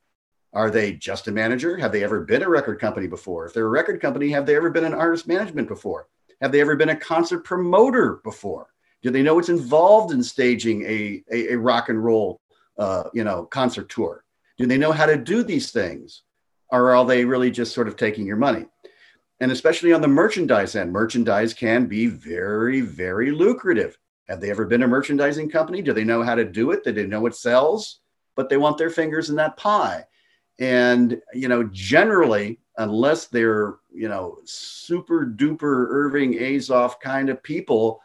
Are they just a manager? Have they ever been a record company before? If they're a record company, have they ever been an artist management before? Have they ever been a concert promoter before? Do they know what's involved in staging a, a, a rock and roll, uh, you know, concert tour? Do they know how to do these things? Or are they really just sort of taking your money? And especially on the merchandise end, merchandise can be very, very lucrative. Have they ever been a merchandising company? Do they know how to do it? Do they know what sells? But they want their fingers in that pie. And, you know, generally, unless they're, you know, super duper Irving Azoff kind of people,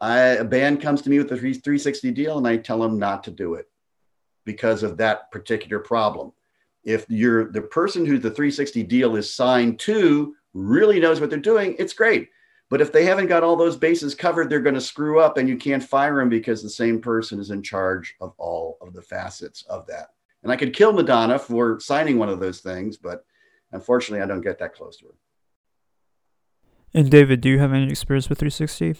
I, a band comes to me with a 360 deal and I tell them not to do it because of that particular problem. If you're the person who the 360 deal is signed to really knows what they're doing, it's great. But if they haven't got all those bases covered, they're going to screw up and you can't fire them because the same person is in charge of all of the facets of that. And I could kill Madonna for signing one of those things, but unfortunately, I don't get that close to her. And David, do you have any experience with 360?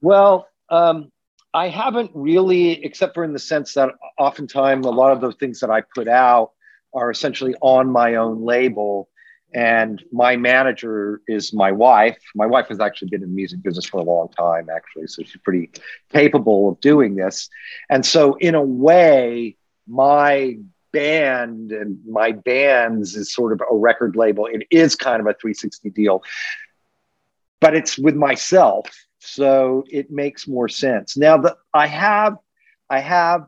Well, um, I haven't really, except for in the sense that oftentimes a lot of the things that I put out are essentially on my own label. And my manager is my wife. My wife has actually been in the music business for a long time, actually. So she's pretty capable of doing this. And so, in a way, my band and my bands is sort of a record label. It is kind of a 360 deal, but it's with myself so it makes more sense. Now the i have i have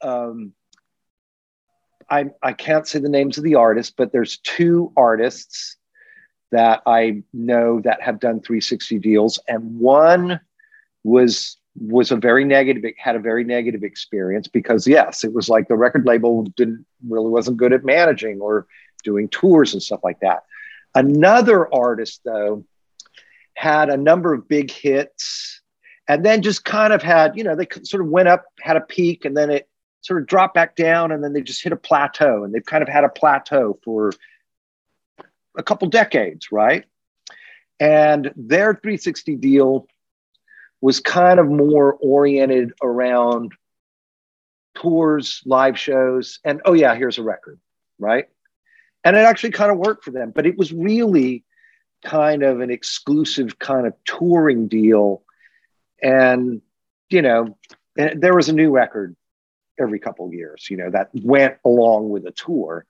um i i can't say the names of the artists but there's two artists that i know that have done 360 deals and one was was a very negative it had a very negative experience because yes it was like the record label didn't really wasn't good at managing or doing tours and stuff like that. Another artist though had a number of big hits and then just kind of had, you know, they sort of went up, had a peak, and then it sort of dropped back down, and then they just hit a plateau. And they've kind of had a plateau for a couple decades, right? And their 360 deal was kind of more oriented around tours, live shows, and oh, yeah, here's a record, right? And it actually kind of worked for them, but it was really kind of an exclusive kind of touring deal. And, you know, there was a new record every couple of years, you know, that went along with a tour.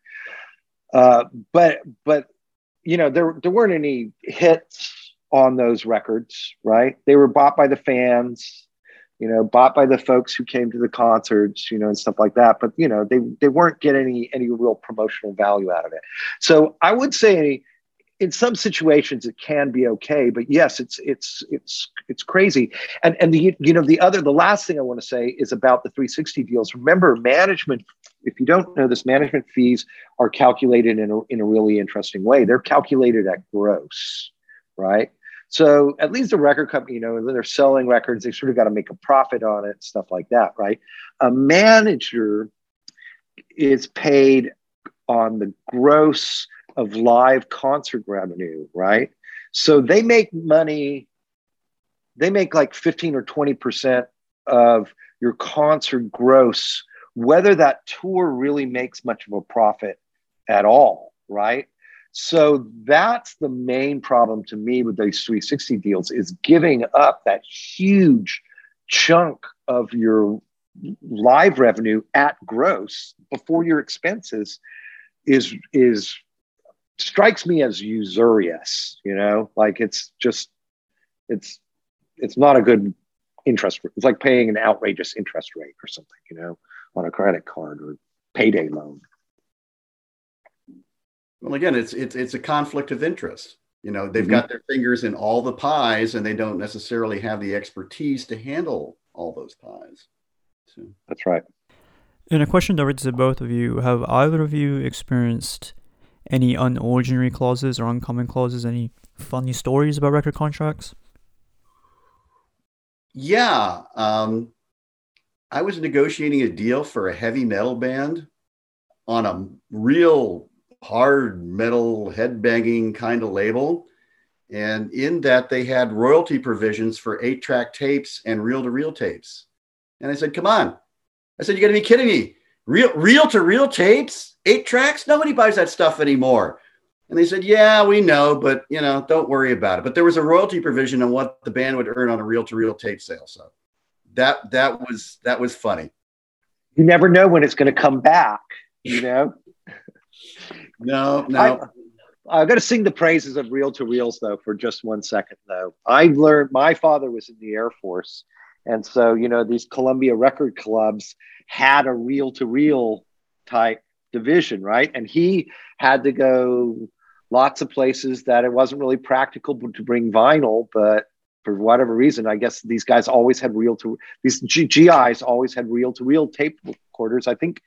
Uh, but, but, you know, there, there weren't any hits on those records, right? They were bought by the fans, you know, bought by the folks who came to the concerts, you know, and stuff like that. But, you know, they, they weren't getting any, any real promotional value out of it. So I would say, in some situations it can be okay but yes it's it's it's it's crazy. And and the you know the other the last thing i want to say is about the 360 deals. Remember management if you don't know this management fees are calculated in a, in a really interesting way. They're calculated at gross right? So at least the record company you know they're selling records they sort of got to make a profit on it stuff like that right? A manager is paid on the gross of live concert revenue, right? So they make money, they make like 15 or 20% of your concert gross, whether that tour really makes much of a profit at all, right? So that's the main problem to me with these 360 deals is giving up that huge chunk of your live revenue at gross before your expenses is is strikes me as usurious you know? Like it's just it's it's not a good interest it's like paying an outrageous interest rate or something you know on a credit card or payday loan. Well again it's it's it's a conflict of interest. You know they've mm-hmm. got their fingers in all the pies and they don't necessarily have the expertise to handle all those pies. So that's right. And a question directed to both of you. Have either of you experienced any unordinary clauses or uncommon clauses? Any funny stories about record contracts? Yeah. Um, I was negotiating a deal for a heavy metal band on a real hard metal headbanging kind of label. And in that, they had royalty provisions for eight track tapes and reel to reel tapes. And I said, Come on. I said, You got to be kidding me. Real reel to reel tapes? Eight tracks? Nobody buys that stuff anymore. And they said yeah we know but you know don't worry about it. But there was a royalty provision on what the band would earn on a reel-to-reel tape sale. So that that was that was funny. You never know when it's going to come back you know? No no. I, i'm going to sing the praises of reel-to-reels though for just one second though. I learned my father was in the air force and so you know these columbia record clubs had a reel-to-reel type division, right? And he had to go lots of places that it wasn't really practical to bring vinyl, but for whatever reason, I guess these guys always had reel to these G- GIs always had reel to reel tape recorders. I think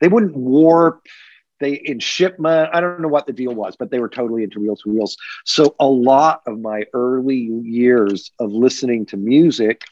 they wouldn't warp they in shipment. I don't know what the deal was, but they were totally into reel to reels. So a lot of my early years of listening to music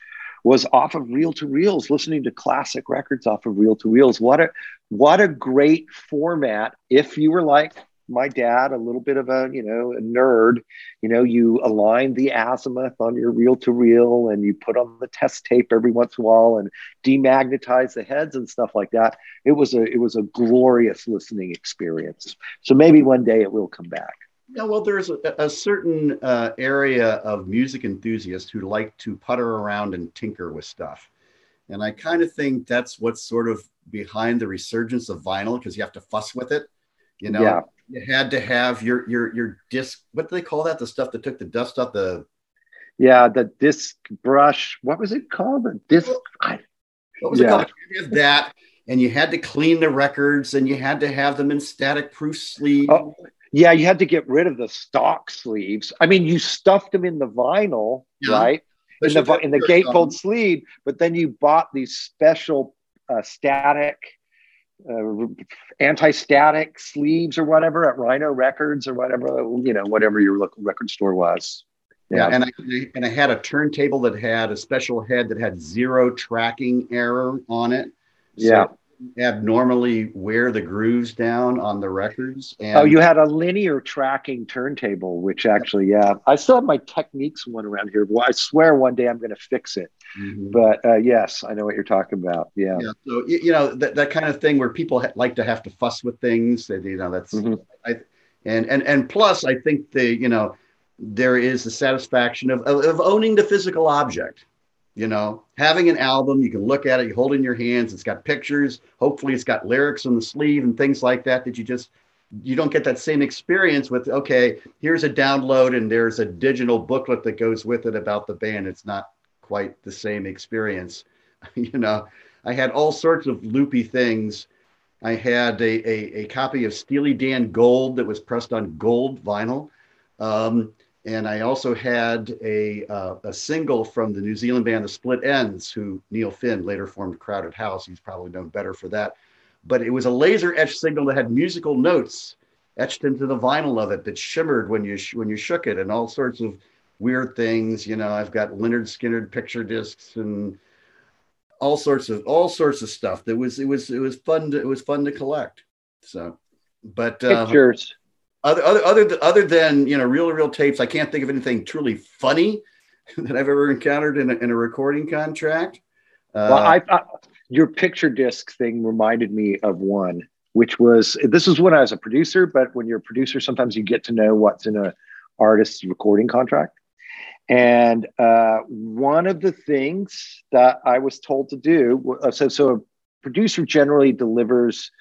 was off of reel to reels, listening to classic records off of reel to reels. What a what a great format if you were like my dad, a little bit of a you know a nerd, you know, you align the azimuth on your reel to reel, and you put on the test tape every once in a while, and demagnetize the heads and stuff like that. It was a it was a glorious listening experience. So maybe one day it will come back. Yeah, well, there's a, a certain uh, area of music enthusiasts who like to putter around and tinker with stuff. And I kind of think that's what's sort of behind the resurgence of vinyl because you have to fuss with it. You know, yeah. you had to have your your your disc. What do they call that? The stuff that took the dust off the. Yeah, the disc brush. What was it called? The disc. What was yeah. it called? You had that, and you had to clean the records, and you had to have them in static proof sleeve. Oh, yeah, you had to get rid of the stock sleeves. I mean, you stuffed them in the vinyl, yeah. right? In the in the gatefold sleeve, but then you bought these special uh, static, uh, anti-static sleeves or whatever at Rhino Records or whatever you know, whatever your local record store was. Yeah, and I and I had a turntable that had a special head that had zero tracking error on it. So yeah, abnormally wear the grooves down on the records. And oh, you had a linear tracking turntable, which actually, yeah, I still have my Technics one around here. Well, I swear one day I'm going to fix it. Mm-hmm. But uh, yes, I know what you're talking about. Yeah. yeah so you know that, that kind of thing where people ha- like to have to fuss with things. That you know that's mm-hmm. I, and and and plus I think the you know there is the satisfaction of, of, of owning the physical object you know having an album you can look at it you hold it in your hands it's got pictures hopefully it's got lyrics on the sleeve and things like that that you just you don't get that same experience with okay here's a download and there's a digital booklet that goes with it about the band. It's not quite the same experience you know. I had all sorts of loopy things. I had a, a, a copy of steely dan gold that was pressed on gold vinyl. Um, and I also had a, uh, a single from the New Zealand band The Split Enz, who Neil Finn later formed Crowded House. He's probably known better for that. But it was a laser etched signal that had musical notes etched into the vinyl of it that shimmered when you sh- when you shook it, and all sorts of weird things. You know, I've got Lynyrd Skynyrd picture discs and all sorts of all sorts of stuff. That was it was it was fun. To, it was fun to collect. So, but uh, pictures other other other other than you know real real tapes, I can't think of anything truly funny that I've ever encountered in a, in a recording contract. Uh, well, I, I, your picture disc thing reminded me of one, which was this was when I was a producer. But when you're a producer, sometimes you get to know what's in a artist's recording contract. And uh, one of the things that I was told to do, uh, so so a producer generally delivers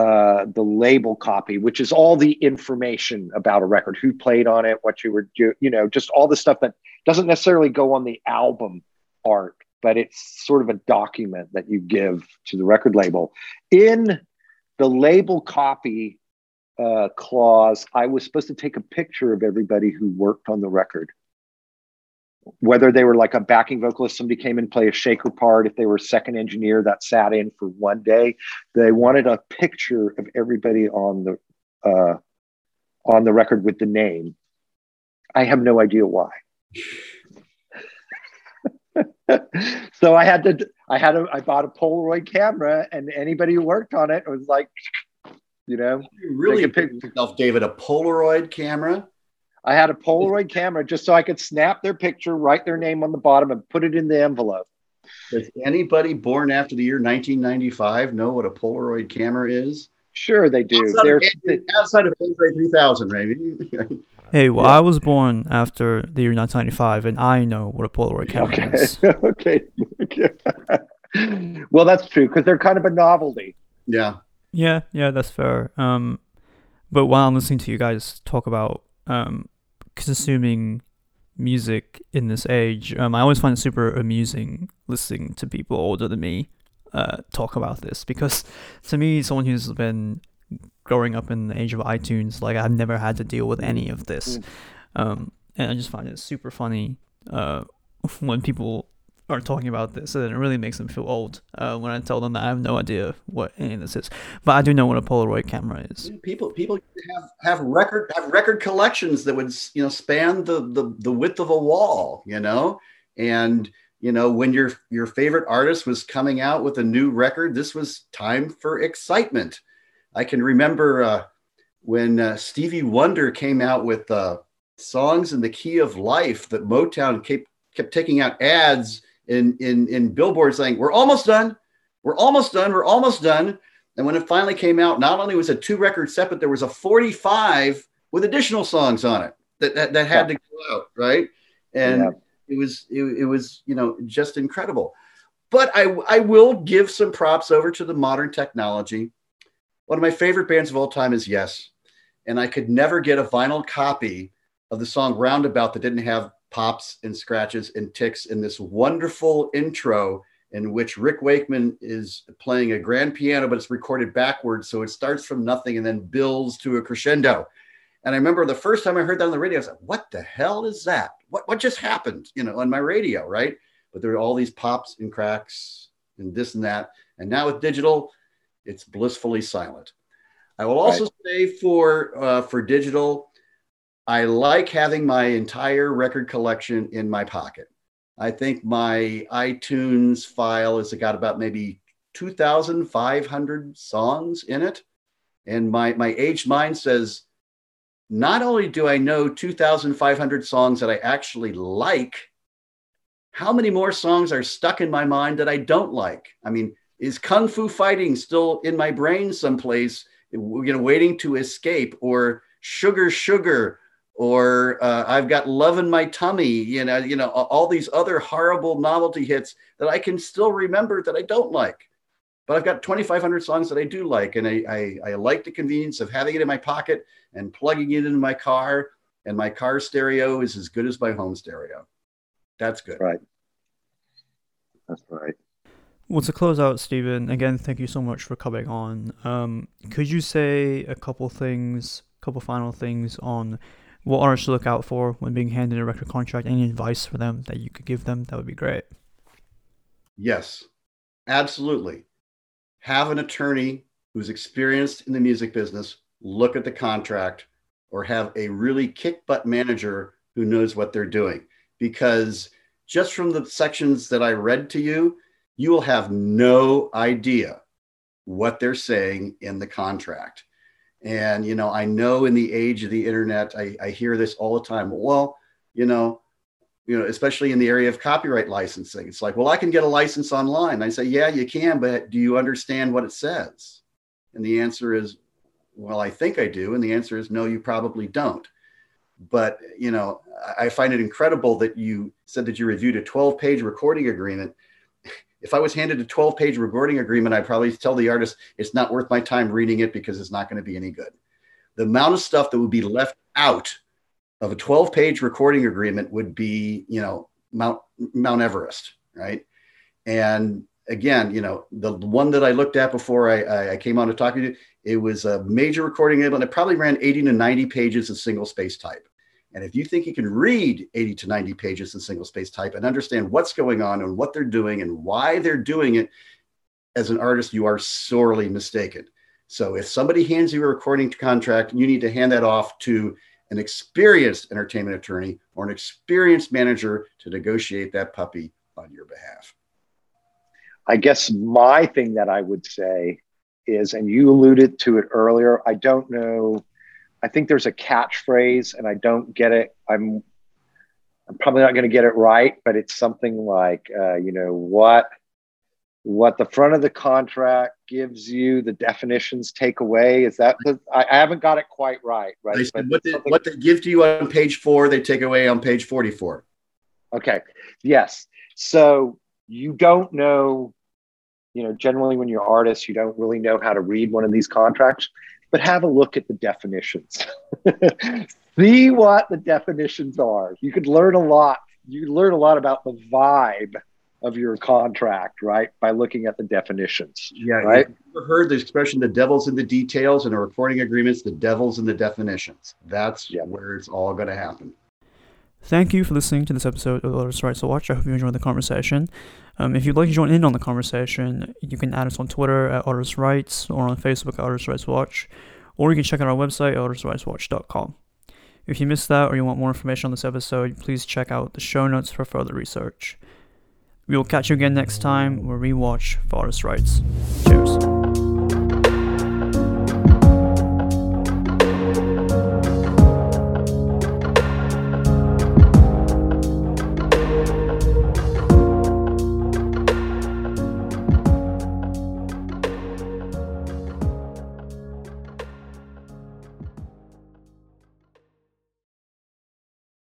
uh, the label copy, which is all the information about a record, who played on it, what you were doing, you know, just all the stuff that doesn't necessarily go on the album art, but it's sort of a document that you give to the record label. In the label copy uh, clause, I was supposed to take a picture of everybody who worked on the record whether they were like a backing vocalist, somebody came and play a shaker part, if they were a second engineer that sat in for one day, they wanted a picture of everybody on the uh, on the record with the name. I have no idea why. so I had to, I had a, I bought a Polaroid camera, and anybody who worked on it was like, you know, you really pick yourself, David, a Polaroid camera. I had a Polaroid camera just so I could snap their picture, write their name on the bottom, and put it in the envelope. Does anybody born after the year 1995 know what a Polaroid camera is? Sure, they do. Outside, of, the, outside of André 3000, maybe. hey, well, yeah. I was born after the year 1995, and I know what a Polaroid camera okay. is. okay. well, that's true because they're kind of a novelty. Yeah. Yeah, yeah, that's fair. Um, but while I'm listening to you guys talk about um, consuming music in this age, um, I always find it super amusing listening to people older than me uh, talk about this because to me, someone who's been growing up in the age of iTunes, like I've never had to deal with any of this, mm. um, and I just find it super funny uh, when people are talking about this, and it really makes them feel old uh, when I tell them that I have no idea what any of this is. But I do know what a Polaroid camera is. People, people have have record have record collections that would you know span the the, the width of a wall, you know, and you know when your your favorite artist was coming out with a new record, this was time for excitement. I can remember. Uh, when uh, Stevie Wonder came out with uh, songs in the key of life that Motown kept, kept taking out ads in, in, in billboards saying, We're almost done. We're almost done. We're almost done. And when it finally came out, not only was it two record set, but there was a 45 with additional songs on it that, that, that had yeah. to go out, right? And yeah. it was it, it was you know just incredible. But I I will give some props over to the modern technology. One of my favorite bands of all time is Yes, and I could never get a vinyl copy of the song Roundabout that didn't have pops and scratches and ticks in this wonderful intro in which Rick Wakeman is playing a grand piano, but it's recorded backwards. So it starts from nothing and then builds to a crescendo. And I remember the first time I heard that on the radio, I was like, what the hell is that? What, what just happened, you know, on my radio, right? But there are all these pops and cracks and this and that. And now with digital, it's blissfully silent. I will also right. say for uh, for digital, I like having my entire record collection in my pocket. I think my iTunes file has got about maybe 2,500 songs in it. And my, my aged mind says, not only do I know 2,500 songs that I actually like, how many more songs are stuck in my mind that I don't like? I mean, is Kung Fu Fighting still in my brain someplace, you know, waiting to escape? Or Sugar Sugar? Or uh, I've got Love in My Tummy, you know, you know, all these other horrible novelty hits that I can still remember that I don't like. But I've got 2,500 songs that I do like, and I, I, I like the convenience of having it in my pocket and plugging it into my car. And my car stereo is as good as my home stereo. That's good. Right. That's right. Well, to close out, Stephen, again, thank you so much for coming on. Um, could you say a couple things, couple final things on what artists to look out for when being handed a record contract? Any advice for them that you could give them? That would be great. Yes, absolutely have an attorney who's experienced in the music business look at the contract or have a really kick butt manager who knows what they're doing. Because just from the sections that I read to you, you will have no idea what they're saying in the contract. And, you know, I know in the age of the internet, I, I hear this all the time. Well, you know, you know, especially in the area of copyright licensing. It's like, well, I can get a license online. I say, yeah, you can, but do you understand what it says? And the answer is, well, I think I do. And the answer is, no, you probably don't. But, you know, I find it incredible that you said that you reviewed a 12 page recording agreement. If I was handed a 12 page recording agreement, I'd probably tell the artist it's not worth my time reading it because it's not going to be any good. The amount of stuff that would be left out of a 12 page recording agreement would be, you know, Mount, Mount Everest, right? And again, you know, the one that I looked at before I, I came on to talk to you, it was a major recording agreement. And it probably ran 80 to 90 pages of single space type. And if you think you can read 80 to 90 pages in single space type and understand what's going on and what they're doing and why they're doing it, as an artist, you are sorely mistaken. So if somebody hands you a recording contract, you need to hand that off to an experienced entertainment attorney or an experienced manager to negotiate that puppy on your behalf. I guess my thing that I would say is, and you alluded to it earlier, I don't know. I think there's a catchphrase and I don't get it. I'm I'm probably not going to get it right, but it's something like, uh, you know, what what the front of the contract gives you, the definitions take away. Is that the, I, I haven't got it quite right, right? They said what, they, what they give to you on page four, they take away on page 44. Okay. Yes. So you don't know, you know, generally when you're artists, you don't really know how to read one of these contracts, but have a look at the definitions. See what the definitions are. You could learn a lot. You learn a lot about the vibe of your contract, right? By looking at the definitions. Yeah. Right. Ever heard the expression "the devil's in the details" in a recording agreements? The devil's in the definitions. That's yeah. where it's all going to happen. Thank you for listening to this episode of Artist Rights to Watch. I hope you enjoyed the conversation. Um, if you'd like to join in on the conversation, you can add us on Twitter at Artist Rights or on Facebook at Artist Rights Watch, or you can check out our website, artistrightswatch.com. If you missed that or you want more information on this episode, please check out the show notes for further research. We will catch you again next time where we watch Forest Rights. Cheers.